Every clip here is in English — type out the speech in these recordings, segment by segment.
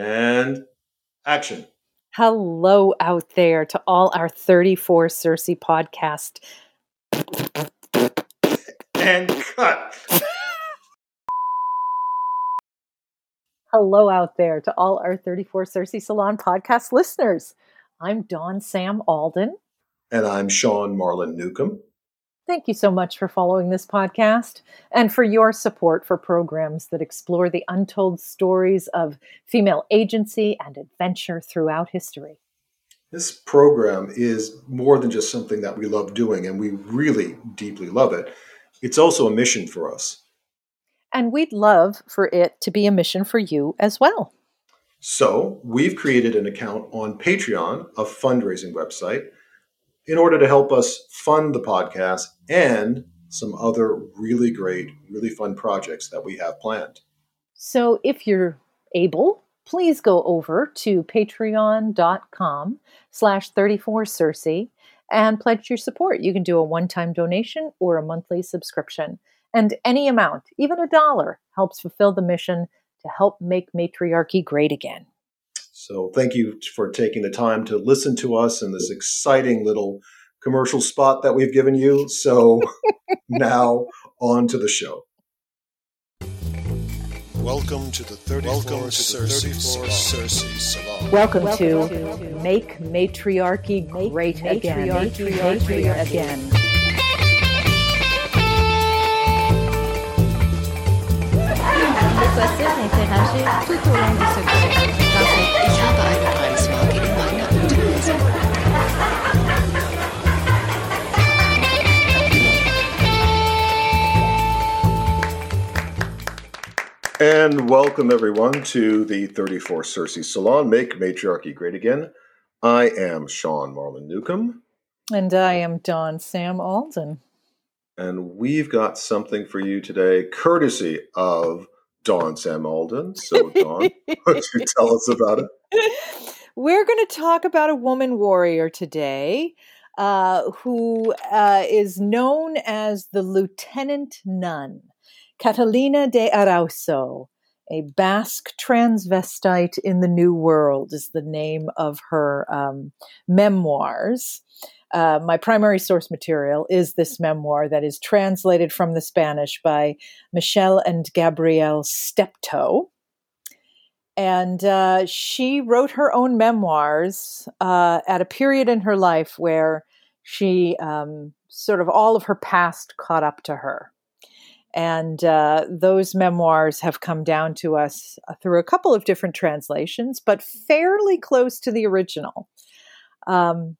And action. Hello out there to all our 34 Cersei podcast. And cut. Hello out there to all our 34 Cersei Salon podcast listeners. I'm Dawn Sam Alden. And I'm Sean Marlin Newcomb. Thank you so much for following this podcast and for your support for programs that explore the untold stories of female agency and adventure throughout history. This program is more than just something that we love doing, and we really deeply love it. It's also a mission for us. And we'd love for it to be a mission for you as well. So, we've created an account on Patreon, a fundraising website in order to help us fund the podcast and some other really great, really fun projects that we have planned. So if you're able, please go over to patreon.com slash 34 Cersei and pledge your support. You can do a one-time donation or a monthly subscription. And any amount, even a dollar, helps fulfill the mission to help make matriarchy great again. So thank you for taking the time to listen to us in this exciting little commercial spot that we've given you. So now on to the show. Welcome to the 34 Welcome to Cersei, Salon. Cersei Salon. Welcome, Welcome to, to Make Matriarchy Make Great Matriarchy Again. Matriarchy, matriarchy Again. L'équateur a interagi tout au long de ce cours. And welcome everyone to the 34 Cersei Salon, Make Matriarchy Great Again. I am Sean Marlin Newcomb. And I am Dawn Sam Alden. And we've got something for you today, courtesy of Dawn Sam Alden. So, Dawn, why don't you tell us about it? We're going to talk about a woman warrior today uh, who uh, is known as the Lieutenant Nun. Catalina de Erauso, a Basque transvestite in the New World, is the name of her um, memoirs. Uh, my primary source material is this memoir that is translated from the Spanish by Michelle and Gabrielle Stepto. And uh, she wrote her own memoirs uh, at a period in her life where she um, sort of all of her past caught up to her. And uh, those memoirs have come down to us uh, through a couple of different translations, but fairly close to the original. Um,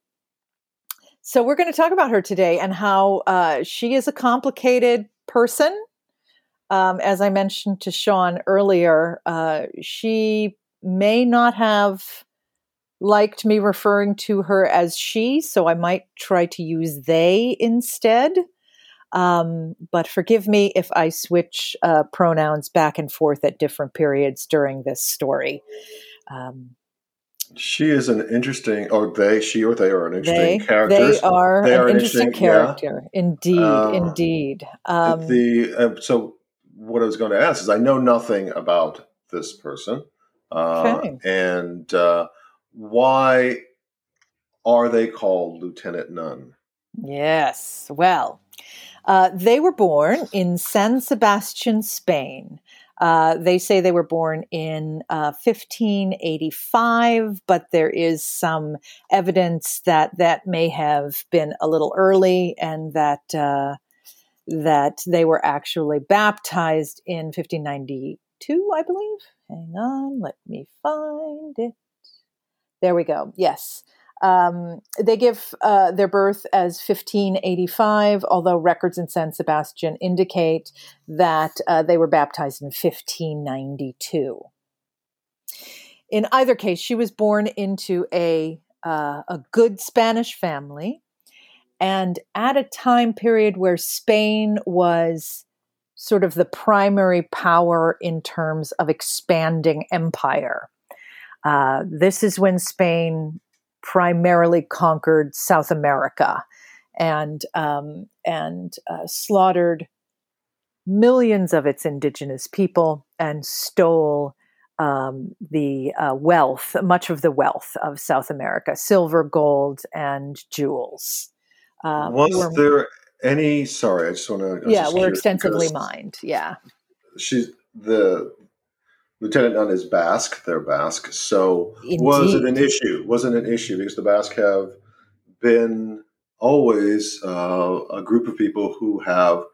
so we're going to talk about her today and how uh, she is a complicated person. Um, as I mentioned to Sean earlier, uh, she may not have liked me referring to her as she, so I might try to use they instead. Um, but forgive me if I switch uh, pronouns back and forth at different periods during this story. Um, she is an interesting, or they, she or they are an interesting they, character. They are they an, are interesting, interesting character, yeah. indeed, uh, indeed. Um, the uh, so what I was going to ask is, I know nothing about this person, uh, okay. and uh, why are they called Lieutenant Nun? Yes, well, uh, they were born in San Sebastian, Spain. Uh, they say they were born in uh, 1585, but there is some evidence that that may have been a little early, and that uh, that they were actually baptized in 1592, I believe. Hang on, let me find it. There we go. Yes. Um, they give uh, their birth as 1585, although records in San Sebastian indicate that uh, they were baptized in 1592. In either case, she was born into a uh, a good Spanish family, and at a time period where Spain was sort of the primary power in terms of expanding empire. Uh, this is when Spain primarily conquered South America and um, and uh, slaughtered millions of its indigenous people and stole um, the uh, wealth, much of the wealth of South America, silver, gold, and jewels. Um, Was were- there any? Sorry, I just want to. yeah, were extensively mined. Yeah. She's the Lieutenant Nun is Basque. They're Basque. So was it an issue? Was it an issue because the Basque have been always uh, a group of people who have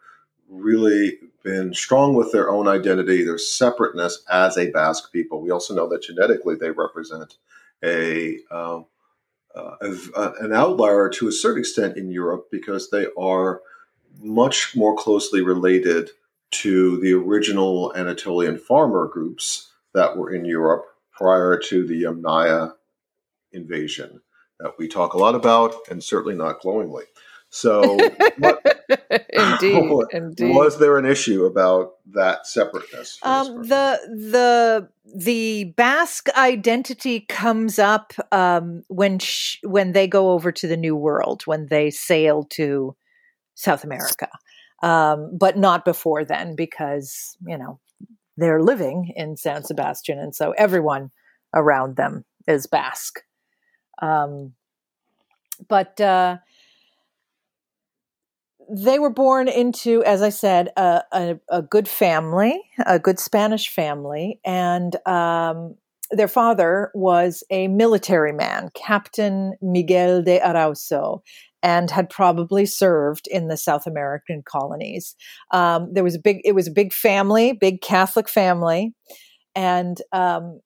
really been strong with their own identity, their separateness as a Basque people. We also know that genetically they represent a um, uh, a- an outlier to a certain extent in Europe because they are much more closely related to the original Anatolian farmer groups that were in Europe prior to the Yamnaya invasion that we talk a lot about and certainly not glowingly. So, what, indeed, what- indeed. was there an issue about that separateness? Um, the the the Basque identity comes up um, when sh- when they go over to the New World when they sail to South America, um, but not before then because you know they're living in San Sebastian, and so everyone around them is Basque. Um, but uh, they were born into, as I said, a, a, a good family, a good Spanish family, and um, their father was a military man, Captain Miguel de Erauso, and had probably served in the South American colonies. Um, there was a big, it was a big family, big Catholic family, and um,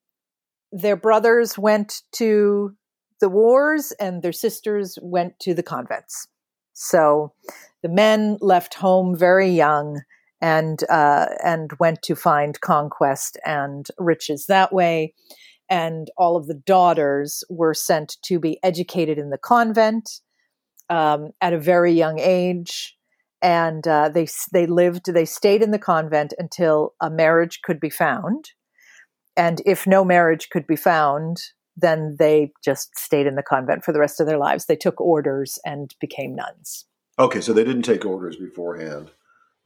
their brothers went to the wars, and their sisters went to the convents. So the men left home very young and uh, and went to find conquest and riches that way. And all of the daughters were sent to be educated in the convent um, at a very young age. And uh, they they lived they stayed in the convent until a marriage could be found. And if no marriage could be found, then they just stayed in the convent for the rest of their lives. They took orders and became nuns. okay, so they didn't take orders beforehand.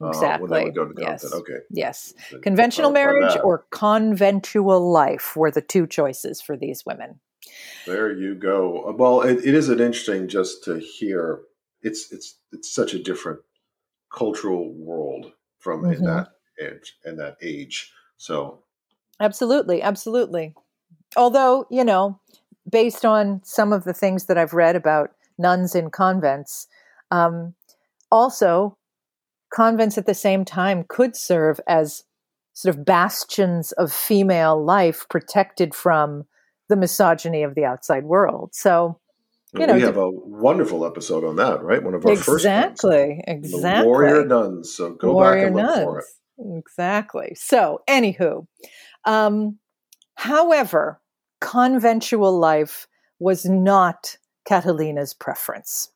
uh, when Exactly. they would go to the yes. convent. Okay. Yes. Conventional marriage or conventual life were the two choices for these women. There you go. Uh, Well, it, it is an interesting just to hear. It's it's it's such a different cultural world from in Mhm. that age in that age. So Absolutely. Absolutely. Although, you know, based on some of the things that I've read about nuns in convents, um, also convents at the same time could serve as sort of bastions of female life protected from the misogyny of the outside world. So, You know, we have a wonderful episode on that, right? One of our first exactly, exactly. warrior nuns. So go Warrior back and look for it. Exactly. So, anywho, um, however, conventual life was not Catalina's preference,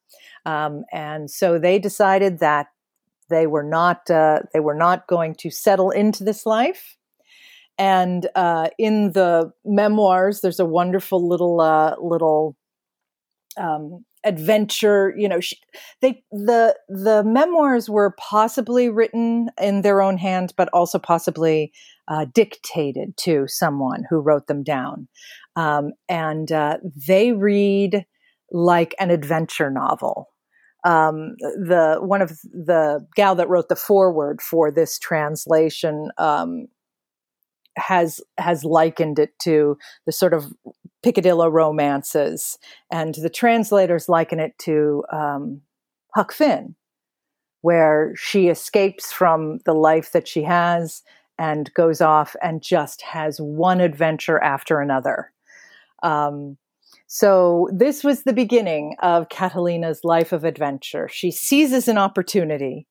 um, and so they decided that they were not uh, they were not going to settle into this life. And uh, in the memoirs, there's a wonderful little uh, little um, adventure. You know, she, they the the memoirs were possibly written in their own hand, but also possibly uh, dictated to someone who wrote them down, um, and uh, they read like an adventure novel. Um, the one of the gal that wrote the foreword for this translation um, has has likened it to the sort of Piccadillo romances, and the translators liken it to um, Huck Finn, where she escapes from the life that she has and goes off and just has one adventure after another. Um, so this was the beginning of Catalina's life of adventure. She seizes an opportunity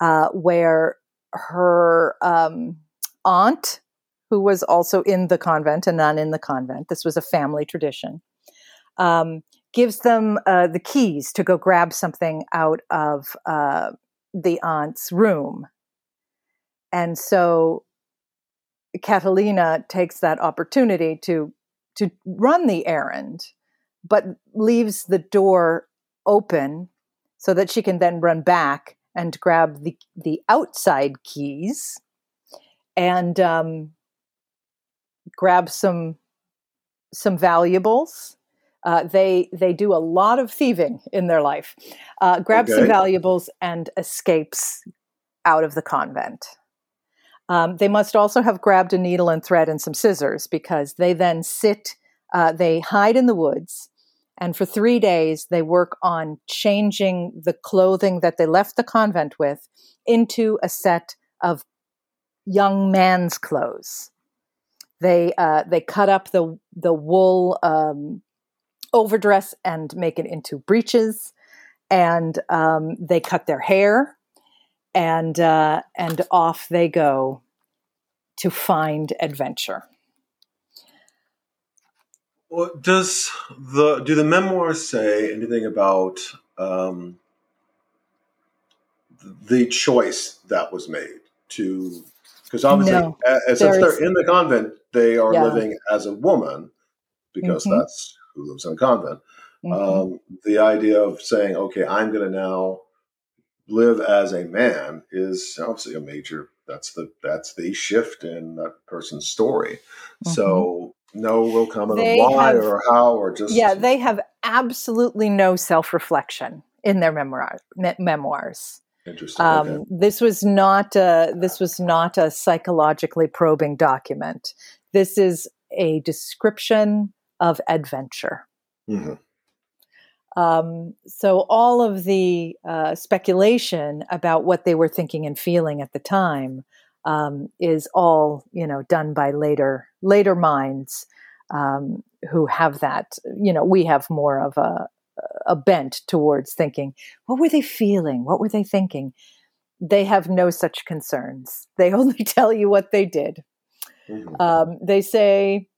uh, where her um, aunt, who was also in the convent, a nun in the convent, this was a family tradition, um, gives them uh, the keys to go grab something out of uh, the aunt's room. And so Catalina takes that opportunity to to run the errand, but leaves the door open so that she can then run back and grab the the outside keys. And um, grab some some valuables. Uh, they they do a lot of thieving in their life. Uh, grab some valuables and escapes out of the convent. Um, they must also have grabbed a needle and thread and some scissors because they then sit. Uh, they hide in the woods, and for three days they work on changing the clothing that they left the convent with into a set of young man's clothes. They uh, they cut up the the wool um, overdress and make it into breeches, and um, they cut their hair, and uh, and off they go to find adventure. Well, does the do the memoirs say anything about um, the choice that was made to? Because obviously, No, as since they're in the convent, they are Yeah. living as a woman because Mhm. that's who lives in a convent. Mhm. Um, the idea of saying, "Okay, I'm going to now live as a man," is obviously a major. That's the that's the shift in that person's story. So no real comment Mm-hmm. They on why have- or how or just yeah, they have absolutely no self reflection in their memoir, me- memoirs. interesting. Um, okay. This was not a, this was not a psychologically probing document. This is a description of adventure. Mhm. Um, so all of the uh, speculation about what they were thinking and feeling at the time um, is all you know done by later later minds um, who have that. You know, we have more of a a bent towards thinking, what were they feeling? What were they thinking? They have no such concerns. They only tell you what they did. Mhm. Um, they say,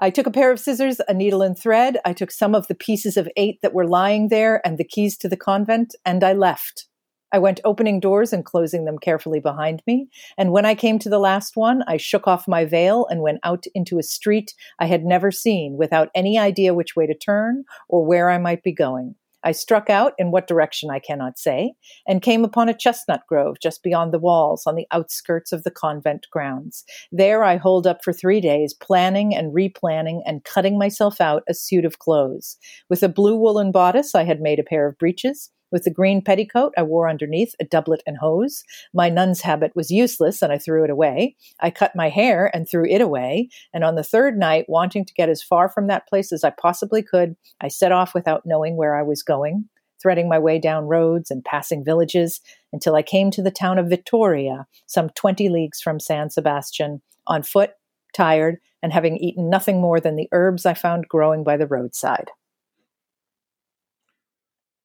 I took a pair of scissors, a needle and thread. I took some of the pieces of eight that were lying there and the keys to the convent, and I left. I went opening doors and closing them carefully behind me. And when I came to the last one, I shook off my veil and went out into a street I had never seen without any idea which way to turn or where I might be going. I struck out in what direction I cannot say and came upon a chestnut grove just beyond the walls on the outskirts of the convent grounds. There I holed up for three days, planning and replanning and cutting myself out a suit of clothes. With a blue woolen bodice, I had made a pair of breeches. With the green petticoat, I wore underneath a doublet and hose. My nun's habit was useless, and I threw it away. I cut my hair and threw it away. And on the third night, wanting to get as far from that place as I possibly could, I set off without knowing where I was going, threading my way down roads and passing villages until I came to the town of Vitoria, some 20 leagues from San Sebastian, on foot, tired, and having eaten nothing more than the herbs I found growing by the roadside.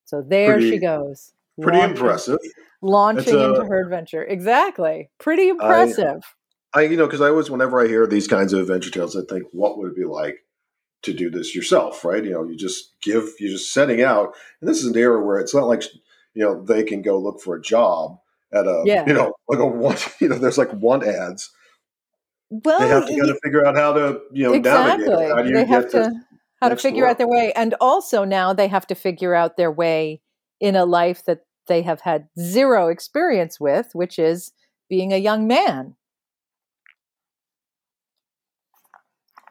So there Pretty- she goes. Pretty launching- impressive. Launching uh, into her adventure. Exactly. Pretty impressive. I you know because I always whenever I hear these kinds of adventure tales, I think what would it be like to do this yourself, right? You know, you just give you're just setting out, and this is an era where it's not like you know they can go look for a job at a Yeah. you know like a one you know there's like one ads. well, They have to kind of figure out how to you know navigate. exactly. it. How do you they get have to how to figure door? out their way, and also now they have to figure out their way in a life that they have had zero experience with, which is being a young man.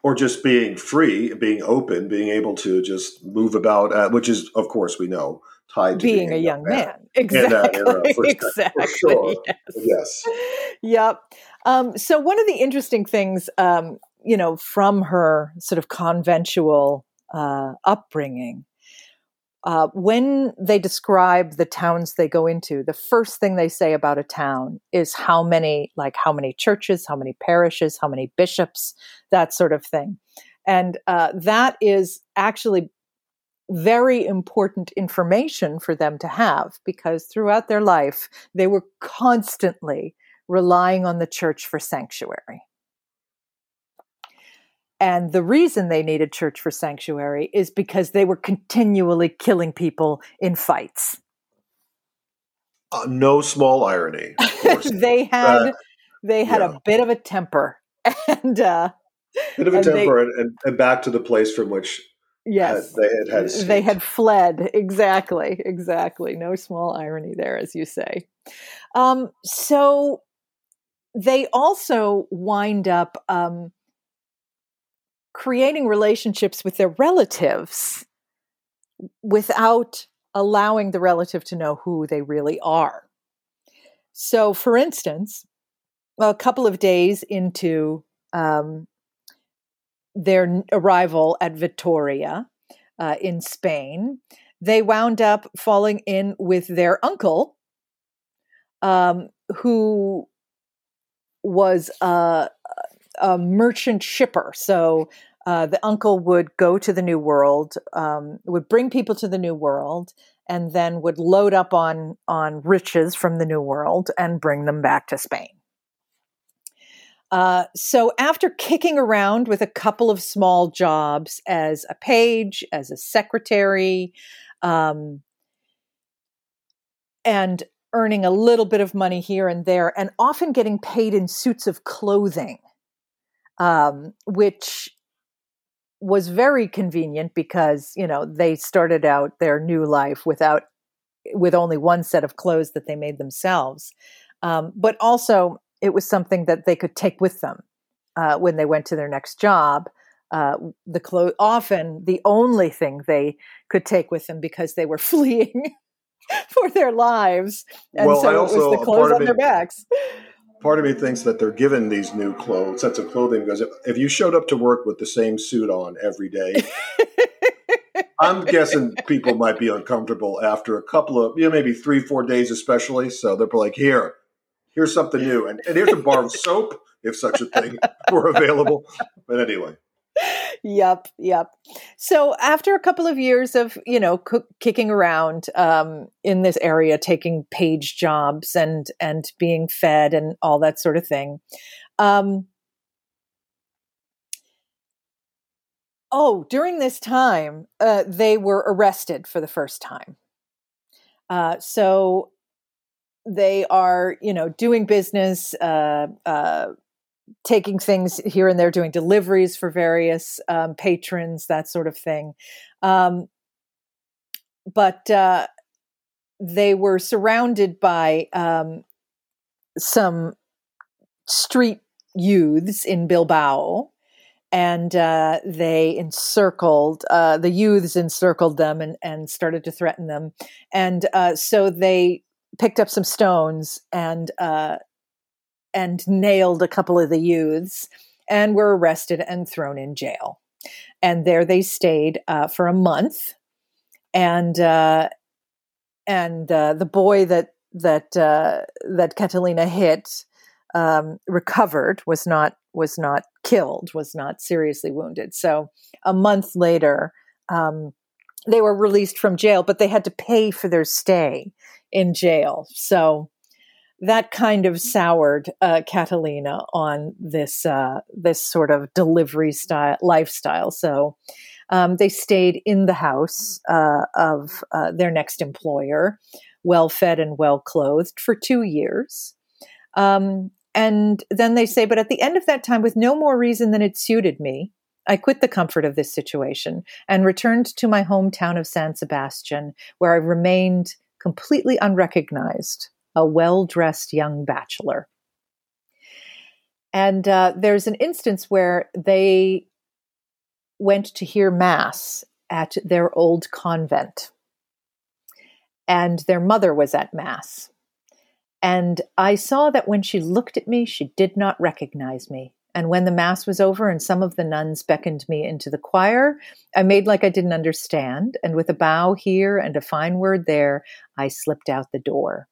or just being free, being open, being able to just move about, uh, which is of course we know tied to Being, a young man. that Exactly. era, for- for exactly. sure. yes. Yes. Yep. Um, so one of the interesting things, um, you know, from her sort of conventual uh, upbringing, uh, when they describe the towns they go into, the first thing they say about a town is how many, like how many churches, how many parishes, how many bishops, that sort of thing, and uh, that is actually very important information for them to have because throughout their life they were constantly relying on the church for sanctuary. And the reason they needed church for sanctuary is because they were continually killing people in fights. Uh, no small irony. Of they had Uh, they had yeah. a bit of a temper, and uh, Bit of a they- temper, and, and, and back to the place from which yes, had, they had had. they had fled. Exactly, exactly. No small irony there, as you say. Um, so they also wind up um, creating relationships with their relatives without allowing the relative to know who they really are. So, for instance, a couple of days into um, their arrival at Vitoria uh, in Spain, they wound up falling in with their uncle, um, who was a, a, merchant shipper. So uh, the uncle would go to the New World, um, would bring people to the New World, and then would load up on on riches from the New World and bring them back to Spain. Uh, so after kicking around with a couple of small jobs as a page, as a secretary, um, and earning a little bit of money here and there, and often getting paid in suits of clothing, um, which was very convenient because you know they started out their new life without with only one set of clothes that they made themselves um, but also it was something that they could take with them uh, when they went to their next job uh, the clothes often the only thing they could take with them because they were fleeing for their lives and well, so it was the clothes on their backs part of me thinks that they're given these new clothes sets of clothing because if, if you showed up to work with the same suit on every day i'm guessing people might be uncomfortable after a couple of you know maybe three four days especially. So they're like here here's something new. And, and here's a bar of soap if such a thing were available. But anyway yep, yep. So after a couple of years of you know c- kicking around um, in this area, taking page jobs and and being fed and all that sort of thing. Um, oh, during this time, uh, they were arrested for the first time. Uh, so they are, you know, doing business, uh, uh taking things here and there, doing deliveries for various um, patrons, that sort of thing. Um, but uh, they were surrounded by um, some street youths in Bilbao. And uh, they encircled, uh, the youths encircled them and, and started to threaten them. And uh, so they picked up some stones and uh, and nailed a couple of the youths and were arrested and thrown in jail. And there they stayed uh, for a month. And uh, and uh, the boy that that uh, that Catalina hit um, recovered was not was not killed was not seriously wounded. So a month later, um, they were released from jail, but they had to pay for their stay in jail. So that kind of soured uh, Catalina on this uh, this sort of delivery style lifestyle. So um, they stayed in the house uh, of uh, their next employer, well fed and well clothed, for two years. Um, and then they say, but at the end of that time, with no more reason than it suited me, I quit the comfort of this situation and returned to my hometown of San Sebastian, where I remained completely unrecognized a well dressed young bachelor. And uh, there's an instance where they went to hear Mass at their old convent. And their mother was at Mass. And I saw that when she looked at me, she did not recognize me. And when the Mass was over and some of the nuns beckoned me into the choir, I made like I didn't understand. And with a bow here and a fine word there, I slipped out the door.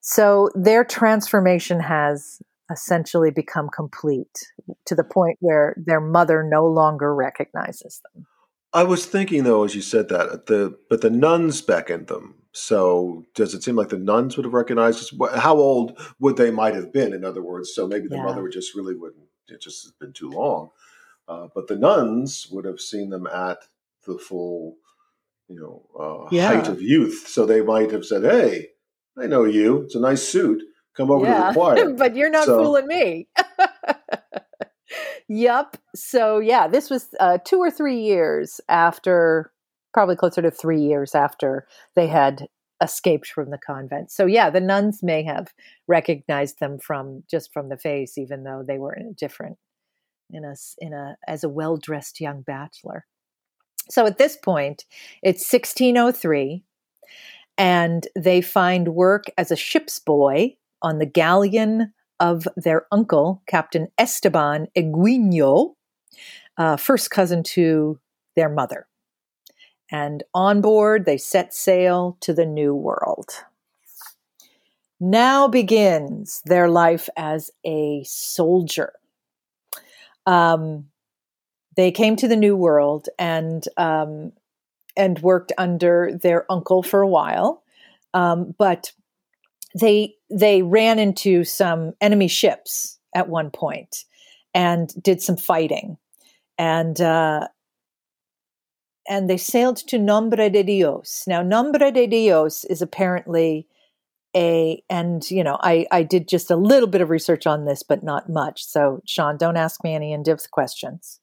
So their transformation has essentially become complete to the point where their mother no longer recognizes them. I was thinking though, as you said that, the but the nuns beckoned them. So does it seem like the nuns would have recognized us? How old would they might have been? In other words, so maybe the yeah. mother would just really wouldn't. It just has been too long. Uh, but the nuns would have seen them at the full, you know, uh, yeah. height of youth. So they might have said, "Hey, I know you. It's a nice suit. Come over yeah. to the choir. but you're not so. fooling me. yep. So, yeah, this was uh, two or three years after, probably closer to three years after they had escaped from the convent. So, yeah, the nuns may have recognized them from just from the face, even though they were in a different in a in a as a well dressed young bachelor. So at this point, it's 1603, and they find work as a ship's boy on the galleon of their uncle, Captain Esteban Eguino, uh, first cousin to their mother. And on board, they set sail to the New World. Now begins their life as a soldier. Um, they came to the New World and um, and worked under their uncle for a while, um, but they they ran into some enemy ships at one point and did some fighting, and uh, and they sailed to Nombre de Dios. Now, Nombre de Dios is apparently a, and you know, I, I did just a little bit of research on this, but not much. So, Sean, don't ask me any in depth questions.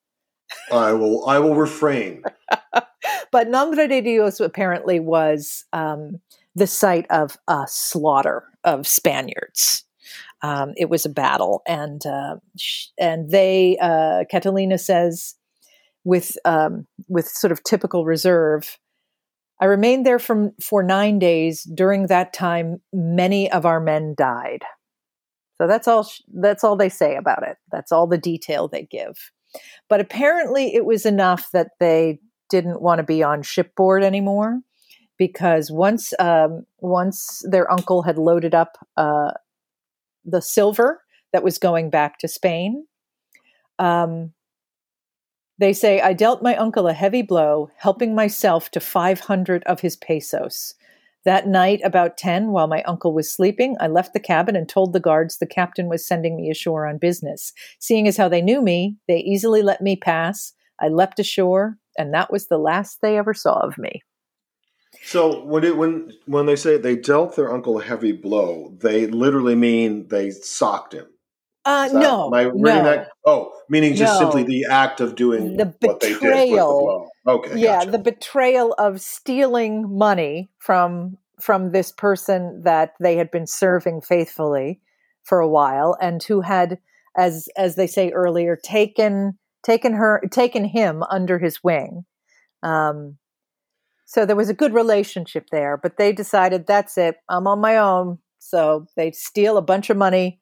I will. I will refrain. but Nombre de Dios apparently was um, the site of a slaughter of Spaniards. Um, it was a battle, and uh, and they uh, Catalina says with um, with sort of typical reserve. I remained there from for nine days. During that time, many of our men died. So that's all. That's all they say about it. That's all the detail they give. But apparently, it was enough that they didn't want to be on shipboard anymore because once um, once their uncle had loaded up uh, the silver that was going back to Spain, um, they say I dealt my uncle a heavy blow, helping myself to five hundred of his pesos. That night, about 10, while my uncle was sleeping, I left the cabin and told the guards the captain was sending me ashore on business. Seeing as how they knew me, they easily let me pass. I leapt ashore, and that was the last they ever saw of me. So when it, when when they say they dealt their uncle a heavy blow, they literally mean they socked him. Uh, that- no, reading no. that? Oh, meaning just No. simply the act of doing The what they did the betrayal. Okay, yeah, gotcha. the betrayal of stealing money from from this person that they had been serving faithfully for a while, and who had, as as they say earlier, taken taken her taken him under his wing. Um, so there was a good relationship there, but they decided that's it. I'm on my own. So they steal a bunch of money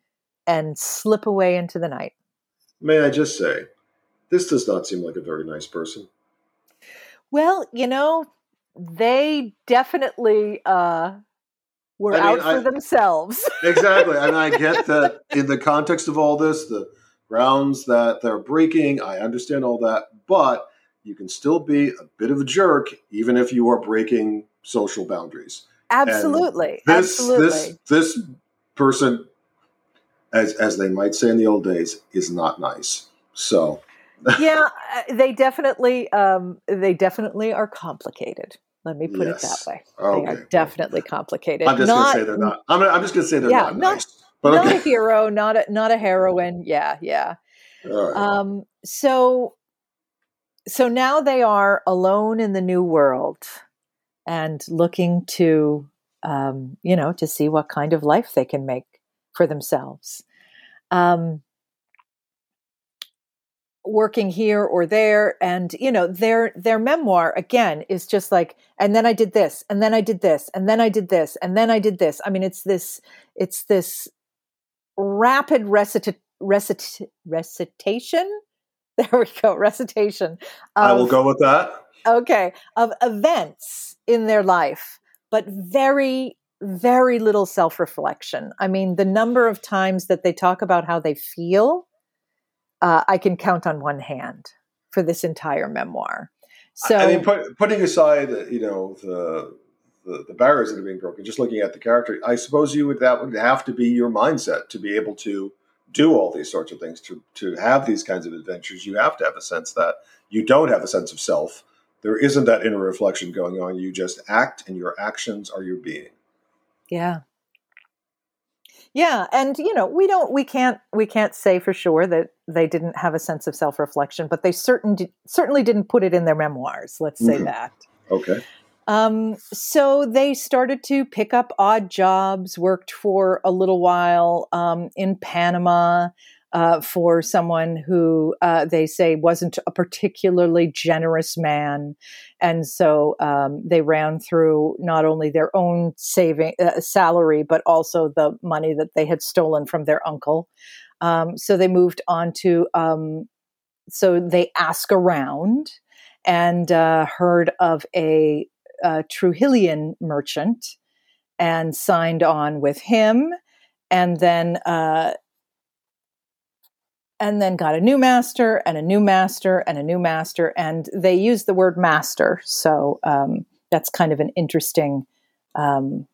and slip away into the night. May I just say, this does not seem like a very nice person. Well, you know, they definitely uh, were I mean, out for I- themselves. Exactly, and I get that in the context of all this, the grounds that they're breaking, I understand all that, but you can still be a bit of a jerk even if you are breaking social boundaries. absolutely, This absolutely. this this person, as as they might say in the old days, is not nice. So yeah, uh, they definitely, um, they definitely are complicated. Let me put Yes. it that way. They are definitely complicated. I'm just not, gonna say they're not. I'm, I'm just gonna say they're Yeah, not, not- nice. But not okay, a hero, not a not a heroine. Yeah, yeah. right. Um, so, so now they are alone in the new world and looking to, um, you know, to see what kind of life they can make for themselves. Um, working here or there and you know their their memoir again is just like and then i did this and then i did this and then i did this and then i did this i mean it's this it's this rapid recita- recit- recitation there we go recitation I will go with that. okay of events in their life but very very little self-reflection i mean the number of times that they talk about how they feel uh, i can count on one hand for this entire memoir so I mean, put, putting aside, you know, the, the the barriers that are being broken, just looking at the character, I suppose you would that would have to be your mindset to be able to do all these sorts of things, to to have these kinds of adventures. You have to have a sense that you don't have a sense of self. There isn't that inner reflection going on. You just act, and your actions are your being. Yeah. Yeah, and you know, we don't we can't we can't say for sure that they didn't have a sense of self-reflection, but they certain certainly didn't put it in their memoirs, let's say Mhm. that. Okay. Um, so they started to pick up odd jobs, worked for a little while um, in Panama, uh, for someone who uh, they say wasn't a particularly generous man. And so um, they ran through not only their own saving uh, salary, but also the money that they had stolen from their uncle. Um, so they moved on to, um, so they ask around and uh, heard of a, a Trujillian merchant and signed on with him. And then uh, and then got a new master and a new master and a new master. And they use the word master. So um, that's kind of an interesting um,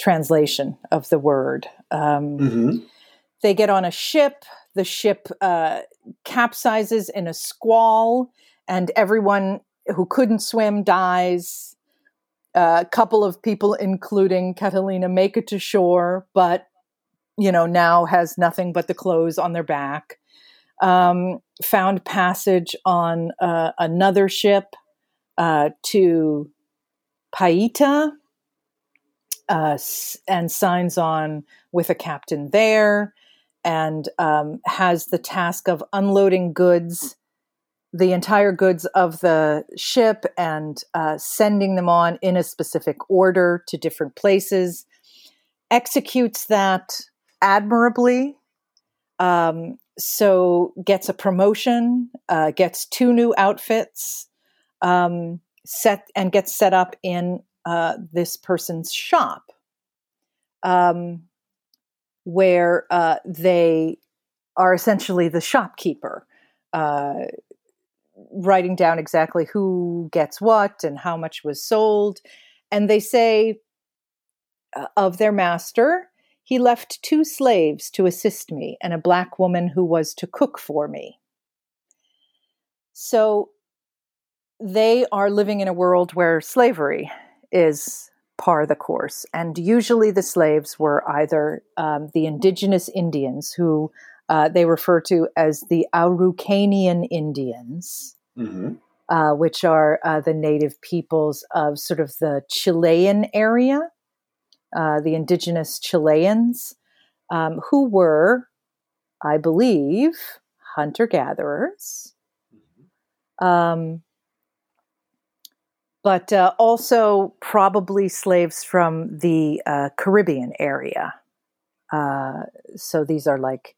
translation of the word. Um, Mm-hmm. They get on a ship. The ship uh, capsizes in a squall, and everyone who couldn't swim dies. a couple of people, including Catalina, make it to shore, but you know now has nothing but the clothes on their back. Um, found passage on uh, another ship uh, to Paita, uh, and signs on with a captain there, and um, has the task of unloading goods, the entire goods of the ship, and uh, sending them on in a specific order to different places. Executes that admirably. Um, so gets a promotion, uh, gets two new outfits, um, set and gets set up in uh, this person's shop, um, where uh, they are essentially the shopkeeper, uh, writing down exactly who gets what and how much was sold, and they say uh, of their master he left two slaves to assist me and a black woman who was to cook for me. So they are living in a world where slavery is par the course. And usually the slaves were either um, the indigenous Indians, who uh, they refer to as the Araucanian Indians, Mm-hmm. uh, which are uh, the native peoples of sort of the Chilean area, uh, the indigenous Chileans, um, who were, I believe, hunter gatherers, um, but uh, also probably slaves from the uh, Caribbean area. Uh, so these are like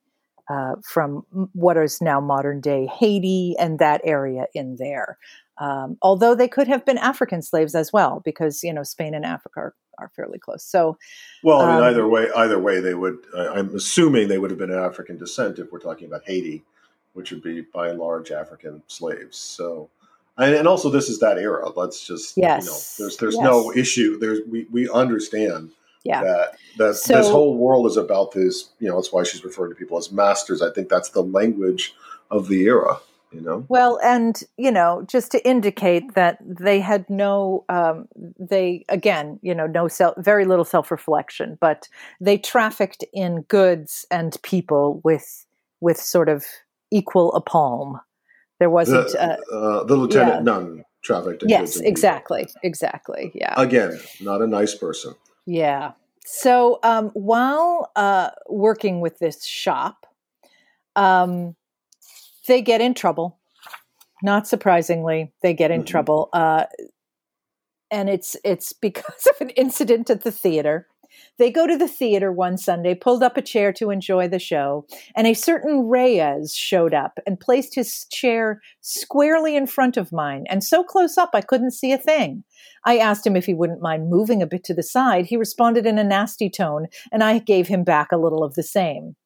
uh, from what is now modern day Haiti and that area in there. Um, although they could have been African slaves as well, because you know Spain and Africa are, are fairly close. So Well, I mean, Um, either way, either way, they would. I I'm assuming they would have been of African descent if we're talking about Haiti, which would be by and large African slaves. So, and, and also this is that era. Let's just Yes. you know, there's there's Yes. no issue. There's we we understand yeah, that that So- this whole world is about this. You know, that's why she's referring to people as masters. I think that's the language of the era. You know. Well, and you know, just to indicate that they had no, um, they again, you know, no self, very little self-reflection, but they trafficked in goods and people with with sort of equal aplomb. There wasn't. The, uh, uh, the lieutenant yeah. trafficked. in goods yes, and people. exactly, exactly. Yeah. Again, not a nice person. Yeah. So um, while uh, working with this shop, um, they get in trouble. Not surprisingly, they get in Mhm. trouble, uh, and it's it's because of an incident at the theater. They go to the theater one Sunday, pulled up a chair to enjoy the show, and a certain Reyes showed up and placed his chair squarely in front of mine, and so close up I couldn't see a thing. I asked him if he wouldn't mind moving a bit to the side. He responded in a nasty tone, and I gave him back a little of the same.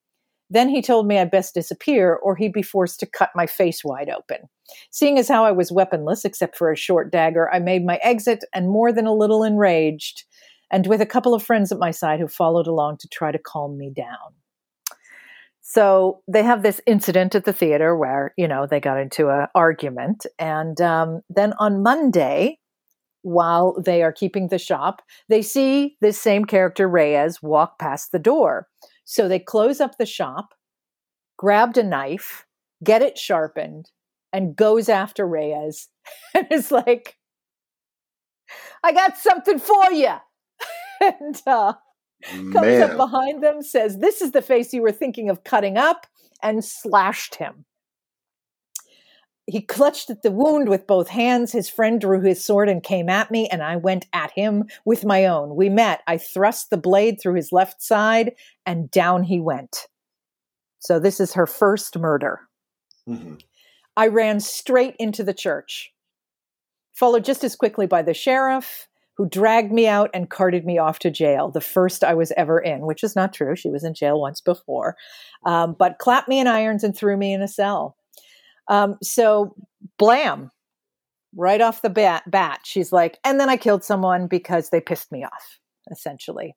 Then he told me I'd best disappear, or he'd be forced to cut my face wide open. Seeing as how I was weaponless, except for a short dagger, I made my exit and more than a little enraged, and with a couple of friends at my side who followed along to try to calm me down. So they have this incident at the theater where, you know, they got into an argument. And um, then on Monday, while they are keeping the shop, they see this same character, Reyes, walk past the door. So they close up the shop, grabbed a knife, get it sharpened, and goes after Reyes. And is like, I got something for you. and uh, comes up behind them, says, This is the face you were thinking of cutting up. and slashed him. He clutched at the wound with both hands. His friend drew his sword and came at me, and I went at him with my own. We met. I thrust the blade through his left side, and down he went. So, this is her first murder. Mhm. I ran straight into the church, followed just as quickly by the sheriff, who dragged me out and carted me off to jail, the first I was ever in, which is not true. She was in jail once before, um, but clapped me in irons and threw me in a cell. Um, so, blam, right off the bat, bat, she's like, and then I killed someone because they pissed me off, essentially.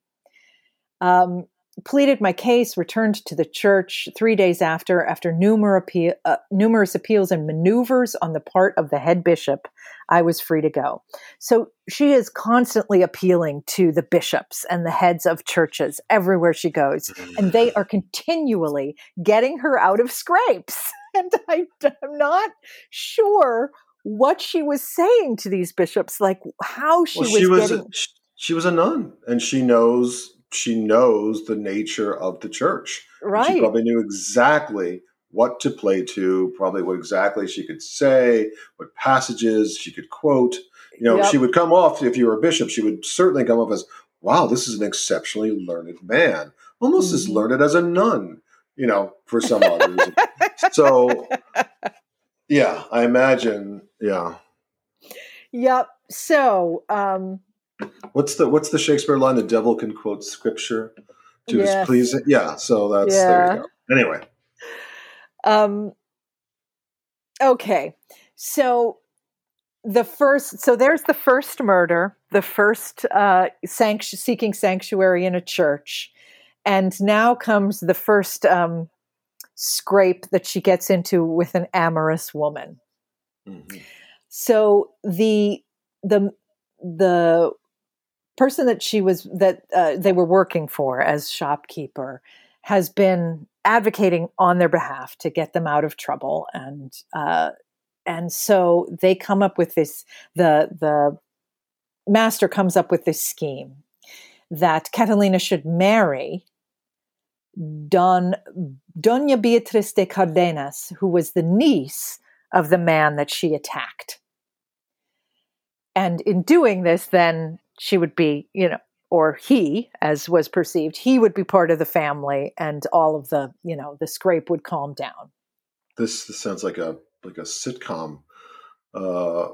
Um, pleaded my case, returned to the church three days after, after numerous, appeal, uh, numerous appeals and maneuvers on the part of the head bishop, I was free to go. So she is constantly appealing to the bishops and the heads of churches everywhere she goes, and they are continually getting her out of scrapes. And I, am not sure what she was saying to these bishops, like how she Well, was she was getting. a, she was a nun, and she knows she knows the nature of the church. Right. She probably knew exactly what to play to, probably what exactly she could say, what passages she could quote. You know, Yep. she would come off if you were a bishop. She would certainly come off as, "Wow, this is an exceptionally learned man, almost as Mhm. learned as a nun." You know, for some odd reason. So, yeah, I imagine. Yeah, Yep. So, um, what's the what's the Shakespeare line? The devil can quote scripture to his Yes. pleasing. Yeah, so that's there you go. Anyway, um, okay. So the first, so there's the first murder, the first uh, sanct- seeking sanctuary in a church, and now comes the first um, scrape that she gets into with an amorous woman. Mhm. So the the the person that she was that uh, they were working for as shopkeeper has been advocating on their behalf to get them out of trouble and uh, and so they come up with this the the master comes up with this scheme that Catalina should marry Don Doña Beatriz de Cardenas, who was the niece of the man that she attacked. And in doing this, then she would be, you know, or he, as was perceived, he would be part of the family, and all of the, you know, the scrape would calm down. this, this sounds like a like a sitcom uh,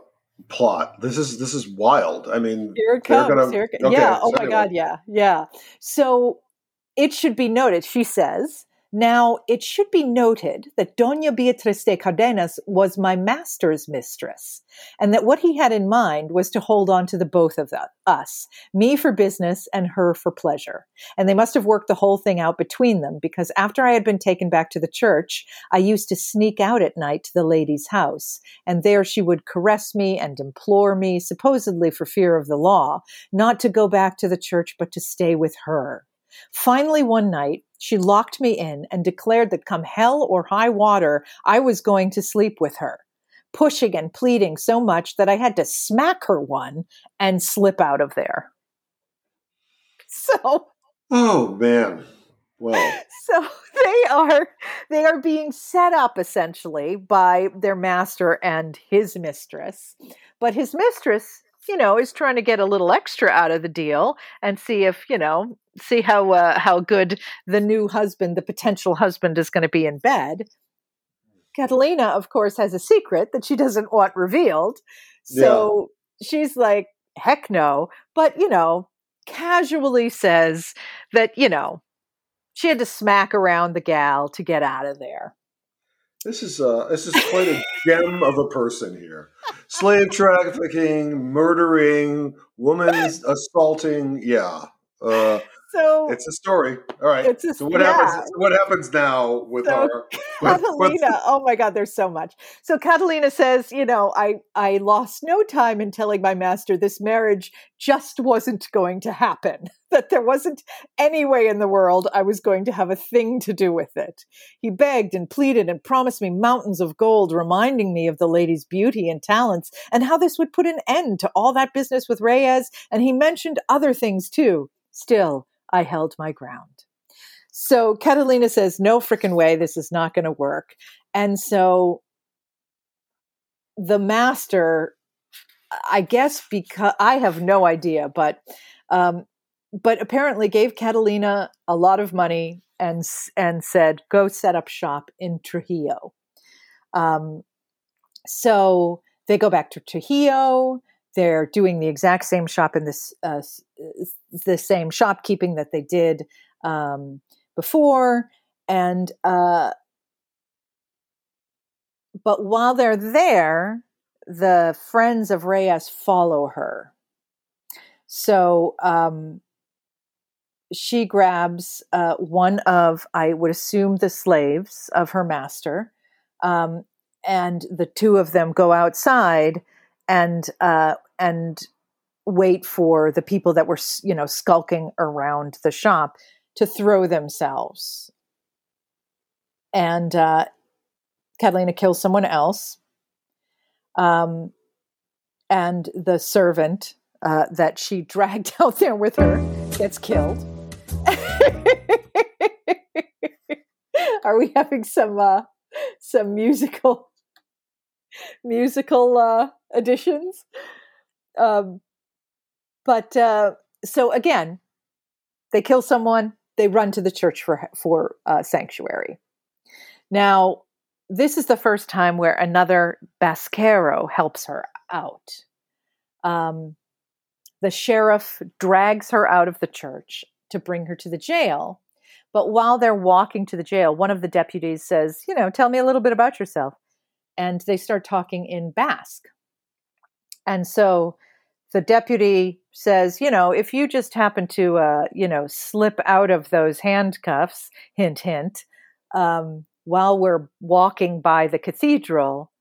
plot. This is this is wild. I mean, Here it comes. gonna- here it, okay, yeah. Oh so my anyway. God. Yeah. Yeah. So it should be noted, she says. Now, it should be noted that Doña Beatriz de Cardenas was my master's mistress, and that what he had in mind was to hold on to the both of us, me for business and her for pleasure. And they must have worked the whole thing out between them, because after I had been taken back to the church, I used to sneak out at night to the lady's house, and there she would caress me and implore me, supposedly for fear of the law, not to go back to the church, but to stay with her. Finally, one night, she locked me in and declared that come hell or high water, I was going to sleep with her, pushing and pleading so much that I had to smack her one and slip out of there. So, oh man, well, so they are they are being set up essentially by their master and his mistress but his mistress you know is trying to get a little extra out of the deal and see if you know see how uh, how good the new husband the potential husband is going to be in bed. Catalina of course has a secret that she doesn't want revealed. So she's like heck no. But you know casually says that you know she had to smack around the gal to get out of there. This is uh, this is quite a gem of a person here. Slave trafficking, murdering, woman assaulting. Yeah, uh, So it's a story. All right. It's a- so what yeah. happens? What happens now with So our with- Catalina, oh my God, there's so much. So Catalina says, you know, I I lost no time in telling my master this marriage just wasn't going to happen. That there wasn't any way in the world I was going to have a thing to do with it. He begged and pleaded and promised me mountains of gold, reminding me of the lady's beauty and talents and how this would put an end to all that business with Reyes. And he mentioned other things too. Still, I held my ground. so Catalina says, no freaking way, this is not going to work. And so the master, I guess, because I have no idea, but um, but apparently gave Catalina a lot of money and and said, go set up shop in Trujillo. Um, so they go back to Trujillo. They're doing the exact same shop in this uh, the same shopkeeping that they did um, before, and uh, but while they're there, the friends of Reyes follow her. So um, she grabs uh, one of, I would assume, the slaves of her master, um, and the two of them go outside and uh, and wait for the people that were, you know, skulking around the shop to throw themselves. And uh, Catalina kills someone else. Um, and the servant uh, that she dragged out there with her gets killed. Are we having some uh, some musical musical uh, additions? Um, but uh, so again, they kill someone, they run to the church for for uh, sanctuary. Now, this is the first time where another Basquero helps her out. Um, the sheriff drags her out of the church to bring her to the jail. But while they're walking to the jail, one of the deputies says, You know, tell me a little bit about yourself. And they start talking in Basque. And so the deputy says, You know, if you just happen to, uh, you know, slip out of those handcuffs, hint, hint, um, while we're walking by the cathedral,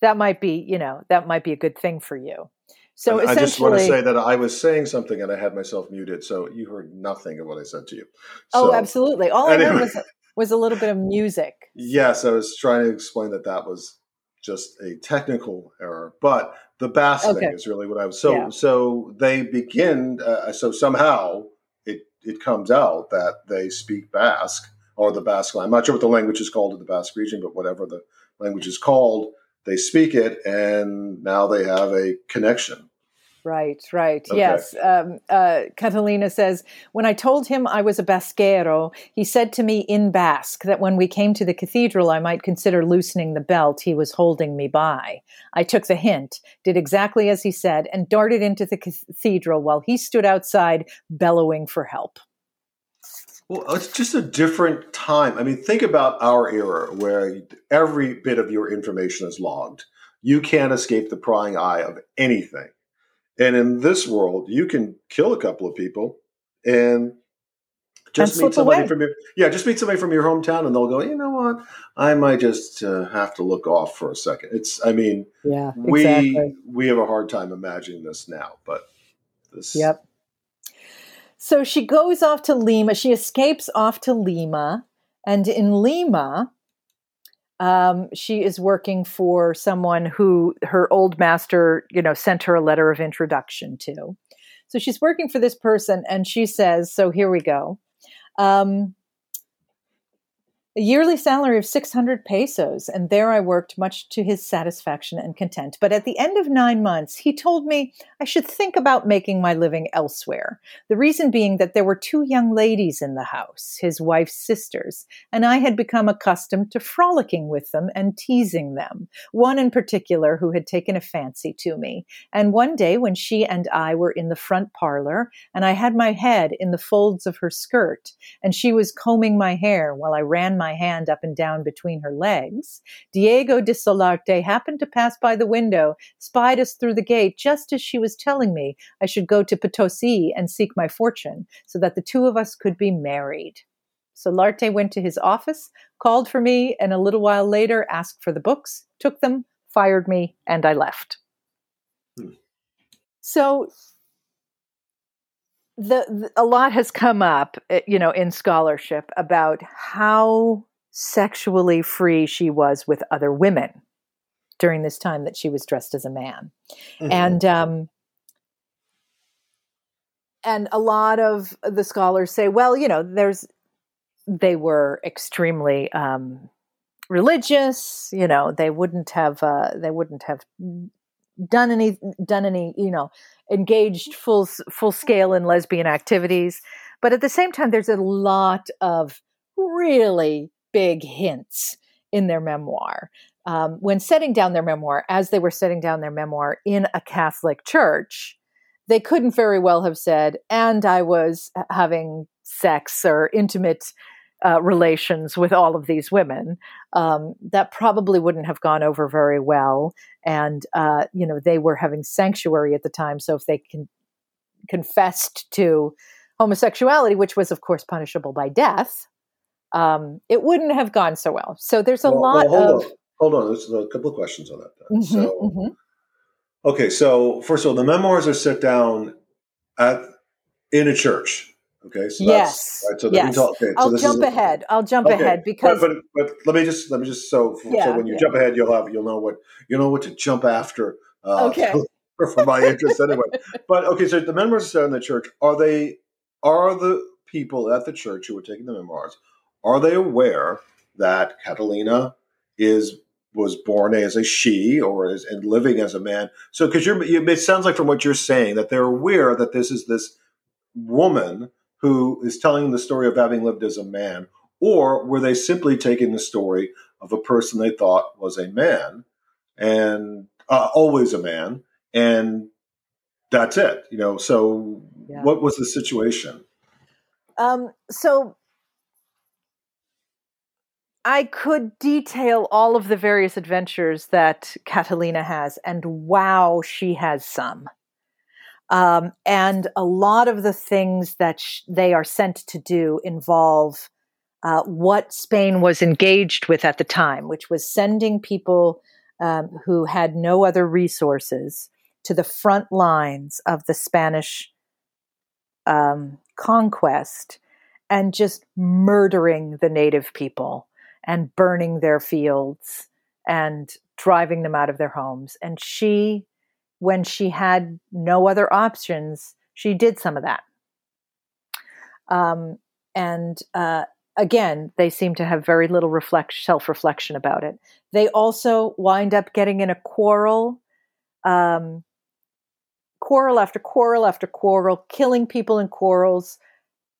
that might be, you know, that might be a good thing for you. So I just want to say that I was saying something and I had myself muted, so you heard nothing of what I said to you. Oh, so, oh, absolutely. All anyway. I heard was was a little bit of music. Yes, I was trying to explain that that was just a technical error, but the Basque okay. thing is really what I was. So, yeah. so they begin. Uh, so somehow it it comes out that they speak Basque or the Basque. I'm not sure what the language is called in the Basque region, but whatever the language is called, they speak it, and now they have a connection. Right, right. Okay. Yes. Um, uh, Catalina says, When I told him I was a Basquero, he said to me in Basque that when we came to the cathedral, I might consider loosening the belt he was holding me by. I took the hint, did exactly as he said, and darted into the cathedral while he stood outside bellowing for help. Well, it's just a different time. I mean, think about our era where every bit of your information is logged. You can't escape the prying eye of anything. And in this world, you can kill a couple of people and just and meet somebody away. from your yeah, just meet somebody from your hometown, and they'll go. You know what? I might just uh, have to look off for a second. It's. I mean, yeah, we exactly. we have a hard time imagining this now, but this. Yep. So she goes off to Lima. She escapes off to Lima, and in Lima, um, she is working for someone who her old master, you know, sent her a letter of introduction to. So she's working for this person, and she says, "So here we go. Um, a yearly salary of 600 pesos, and there I worked much to his satisfaction and content. But at the end of nine months, he told me I should think about making my living elsewhere. The reason being that there were two young ladies in the house, his wife's sisters, and I had become accustomed to frolicking with them and teasing them. One in particular who had taken a fancy to me. And one day when she and I were in the front parlor, and I had my head in the folds of her skirt, and she was combing my hair while I ran my hand up and down between her legs, Diego de Solarte happened to pass by the window, spied us through the gate just as she was telling me I should go to Potosi and seek my fortune so that the two of us could be married. Solarte went to his office, called for me, and a little while later asked for the books, took them, fired me, and I left. Hmm. So the, the, a lot has come up, eh, you know, in scholarship about how sexually free she was with other women during this time that she was dressed as a man, mm-hmm. and um, and a lot of the scholars say, well, you know, there's they were extremely um, religious. You know, they wouldn't have uh, they wouldn't have done any done any you know engaged full full scale in lesbian activities. But at the same time, there's a lot of really big hints in their memoir. Um, when setting down their memoir, as they were setting down their memoir in a Catholic church, they couldn't very well have said, and I was having sex or intimate uh, relations with all of these women. Um, that probably wouldn't have gone over very well. And, uh, you know, they were having sanctuary at the time. So if they can, confessed to homosexuality, which was, of course, punishable by death, um, it wouldn't have gone so well. So there's a Well, lot well, hold of. on. Hold on. There's a couple of questions on that. Mhm, So, mhm. okay. So, first of all, the memoirs are set down at in a church. Okay. So Yes, right. So yes. talk. Okay, so I'll jump ahead. I'll jump Okay, ahead because but, but but let me just let me just so so when you yeah. jump ahead, you'll have you'll know what you'll know what to jump after. Uh, Okay. For, for my interest, anyway. But okay, so the memoirs are in the church. Are they? Are the people at the church who are taking the memoirs? Are they aware that Catalina is was born as a she or is and living as a man? So because you're, you, it sounds like from what you're saying that they're aware that this is this woman who is telling the story of having lived as a man, or were they simply taking the story of a person they thought was a man and uh, always a man, and that's it? You know. So, Yeah. what was the situation? Um, so I could detail all of the various adventures that Catalina has, and wow, she has some. Um, and a lot of the things that sh- they are sent to do involve uh, what Spain was engaged with at the time, which was sending people um, who had no other resources to the front lines of the Spanish um, conquest and just murdering the native people and burning their fields and driving them out of their homes. And she, when she had no other options, she did some of that. Um, and uh, again, they seem to have very little reflect, self reflection about it. They also wind up getting in a quarrel, um, quarrel after quarrel after quarrel, killing people in quarrels,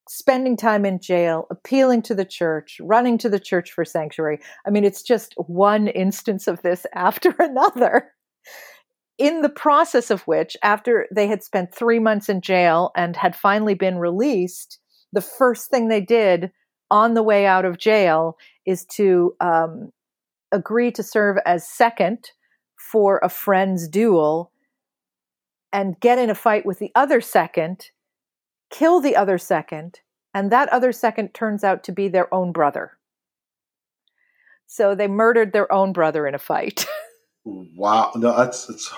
spending time in jail, appealing to the church, running to the church for sanctuary. I mean, it's just one instance of this after another. In the process of which, after they had spent three months in jail and had finally been released, the first thing they did on the way out of jail is to um, agree to serve as second for a friend's duel and get in a fight with the other second kill the other second, and that other second turns out to be their own brother. So they murdered their own brother in a fight. Wow, no, that's it's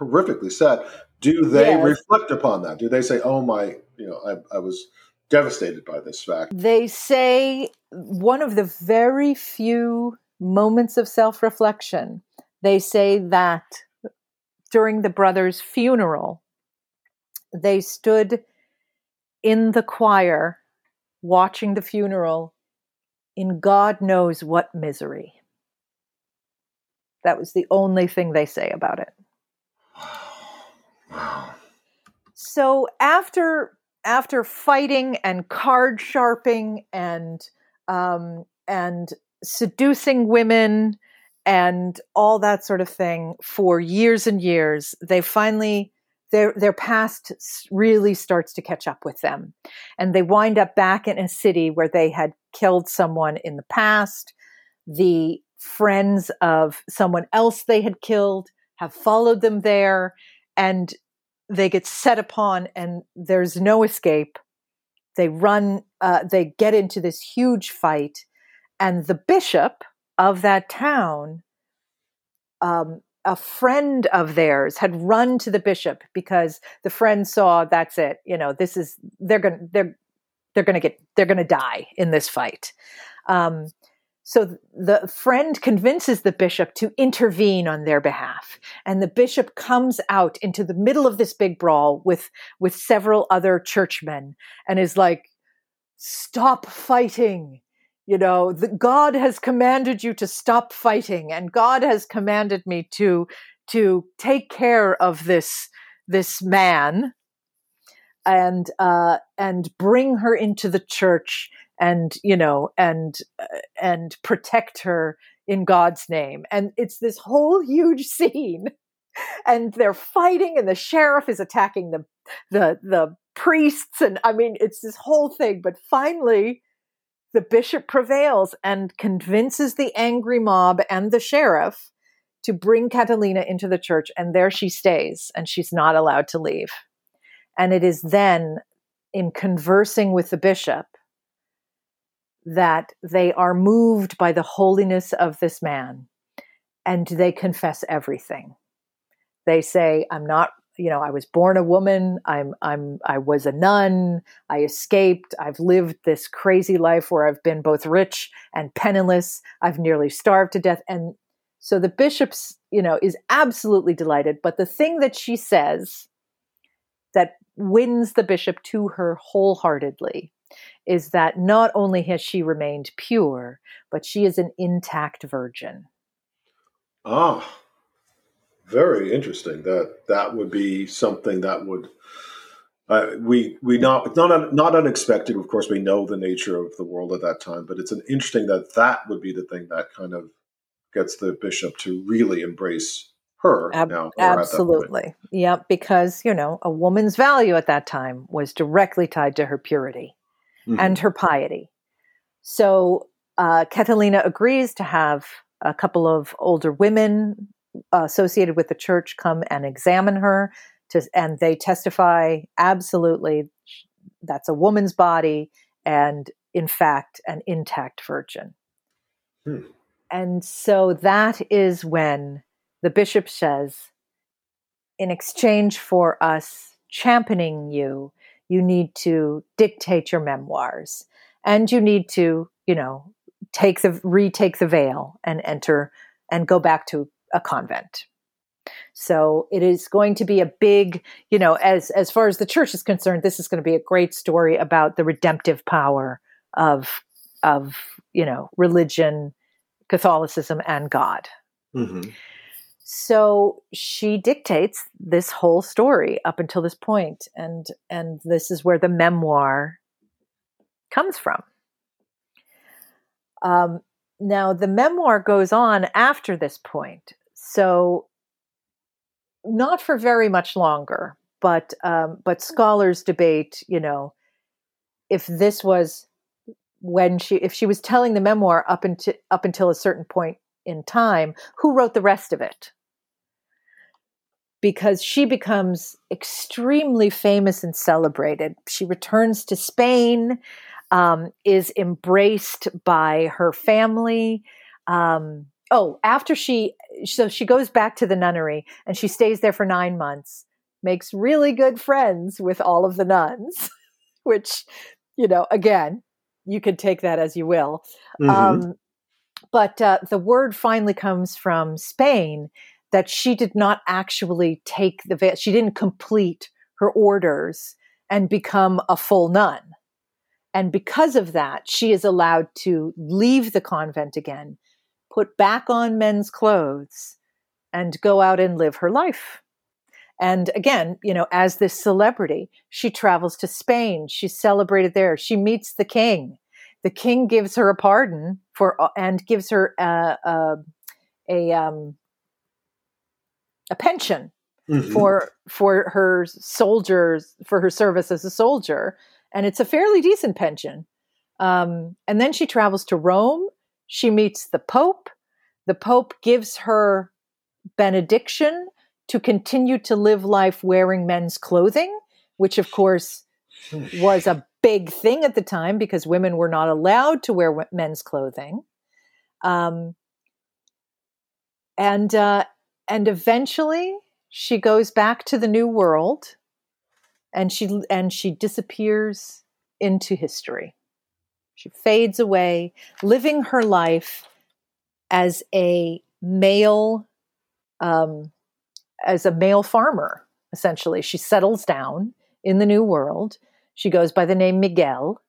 horrifically sad. Do they Yes. reflect upon that? Do they say, "Oh my, you know, I, I was devastated by this fact"? they say one of the very few moments of self reflection, they say that during the brother's funeral, they stood in the choir watching the funeral in God knows what misery. That was the only thing they say about it. So after after fighting and card sharping and um, and seducing women and all that sort of thing for years and years, they finally their their past really starts to catch up with them, and they wind up back in a city where they had killed someone in the past. The friends of someone else they had killed have followed them there, and they get set upon and there's no escape. They run uh, they get into this huge fight and the bishop of that town um, a friend of theirs had run to the bishop because the friend saw that's it you know this is they're gonna they're they're gonna get they're gonna die in this fight. Um, so the friend convinces the bishop to intervene on their behalf and the bishop comes out into the middle of this big brawl with with several other churchmen and is like stop fighting. You know, the, God has commanded you to stop fighting, and God has commanded me to to take care of this this man and uh, and bring her into the church and you know and and protect her in God's name. And it's this whole huge scene, and they're fighting, and the sheriff is attacking the the the priests, and I mean it's this whole thing. But finally, the bishop prevails and convinces the angry mob and the sheriff to bring Catalina into the church, and there she stays, and she's not allowed to leave. And it is then in conversing with the bishop that they are moved by the holiness of this man and they confess everything. They say, I'm not, you know, I was born a woman, I'm I'm I was a nun, I escaped, I've lived this crazy life where I've been both rich and penniless, I've nearly starved to death. And so the bishop's, you know, is absolutely delighted. But the thing that she says that wins the bishop to her wholeheartedly is that not only has she remained pure, but she is an intact virgin. Ah, very interesting. That that would be something that would uh, we we not not not unexpected. Of course, we know the nature of the world at that time, but it's an interesting that that would be the thing that kind of gets the bishop to really embrace her Ab- now. Absolutely, yep. Because you know, a woman's value at that time was directly tied to her purity mm-hmm. and her piety. So uh, Catalina agrees to have a couple of older women associated with the church come and examine her, to, and they testify absolutely that's a woman's body and, in fact, an intact virgin. Hmm. And so that is when the bishop says, in exchange for us championing you, you need to dictate your memoirs and you need to, you know, take the retake the veil and enter and go back to a convent. So it is going to be a big, you know, as as far as the church is concerned, this is going to be a great story about the redemptive power of of you know religion, Catholicism, and God. Mm-hmm. So she dictates this whole story up until this point, and and this is where the memoir comes from. Um, now the memoir goes on after this point, so not for very much longer. But um, but scholars debate, you know, if this was when she if she was telling the memoir up until up until a certain point in time, who wrote the rest of it? Because she becomes extremely famous and celebrated. She returns to Spain, um, is embraced by her family. Um, oh, after she, so she goes back to the nunnery and she stays there for nine months, makes really good friends with all of the nuns, which, you know, again, you can take that as you will. Mm-hmm. Um, but uh, the word finally comes from Spain that she did not actually take the veil, she didn't complete her orders and become a full nun. And because of that, she is allowed to leave the convent again, put back on men's clothes, and go out and live her life. And again, you know, as this celebrity, she travels to Spain. She's celebrated there. She meets the king the king gives her a pardon for uh, and gives her a a, a, um, a pension mm-hmm. for for her soldiers for her service as a soldier, and it's a fairly decent pension. Um, and then she travels to Rome. She meets the Pope. The Pope gives her benediction to continue to live life wearing men's clothing, which of course was a big thing at the time because women were not allowed to wear men's clothing. Um, and uh, and eventually she goes back to the new world, and she and she disappears into history. She fades away, living her life as a male, um, as a male farmer. Essentially, she settles down in the new world she goes by the name Miguel.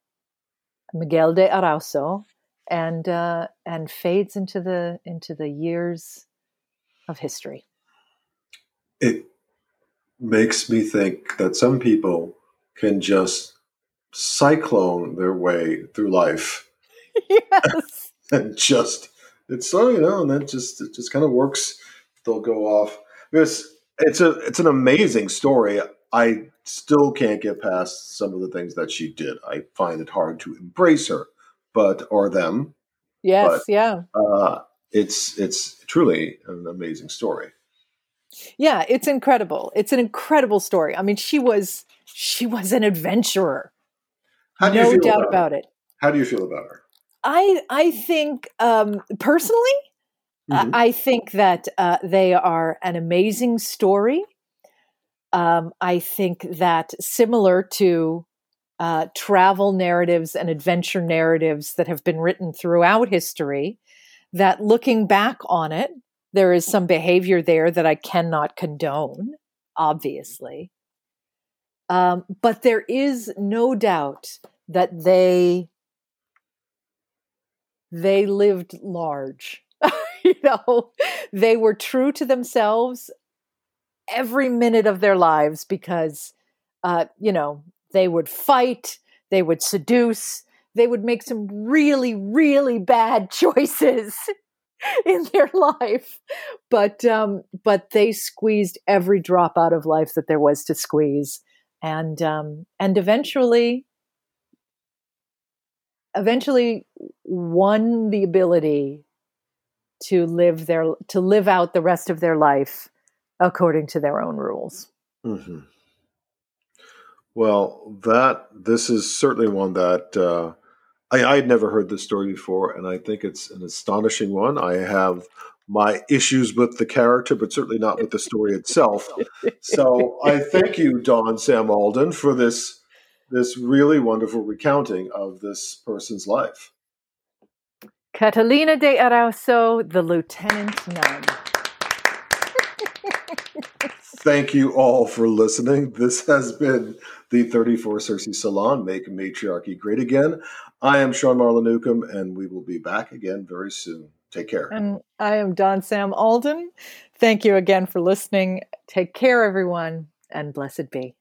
Miguel de Erauso, and uh, and fades into the into the years of history. It makes me think that some people can just cyclone their way through life yes. and just it's so you know and that just it just kind of works they'll go off it's it's a it's an amazing story i still can't get past some of the things that she did i find it hard to embrace her but or them Yes. But- yeah. uh it's it's truly an amazing story Yeah. It's incredible. It's an incredible story. I mean, she was she was an adventurer. how do you no feel doubt about, about it. how do you feel about her I I think um, personally, Mhm. I I think that uh, they are an amazing story. Um, I think that similar to uh, travel narratives and adventure narratives that have been written throughout history, that looking back on it, there is some behavior there that I cannot condone, obviously. Um, but there is no doubt that they they lived large. you know, they were true to themselves every minute of their lives because, uh, you know, they would fight, they would seduce, they would make some really, really bad choices in their life, but um, but they squeezed every drop out of life that there was to squeeze, and um, and eventually eventually won the ability to live their to live out the rest of their life according to their own rules. hmm Well, that this is certainly one that uh, I, I had never heard this story before, and I think it's an astonishing one. I have my issues with the character, but certainly not with the story itself. So I thank you, Don Sam Alden, for this this really wonderful recounting of this person's life. Catalina de Erauso, the lieutenant nun. Thank you all for listening. This has been the 34 Cersei Salon, Make Matriarchy Great Again. I am Sean Marlon Newcomb, and we will be back again very soon. Take care. And I am Don Sam Alden. Thank you again for listening. Take care, everyone, and blessed be.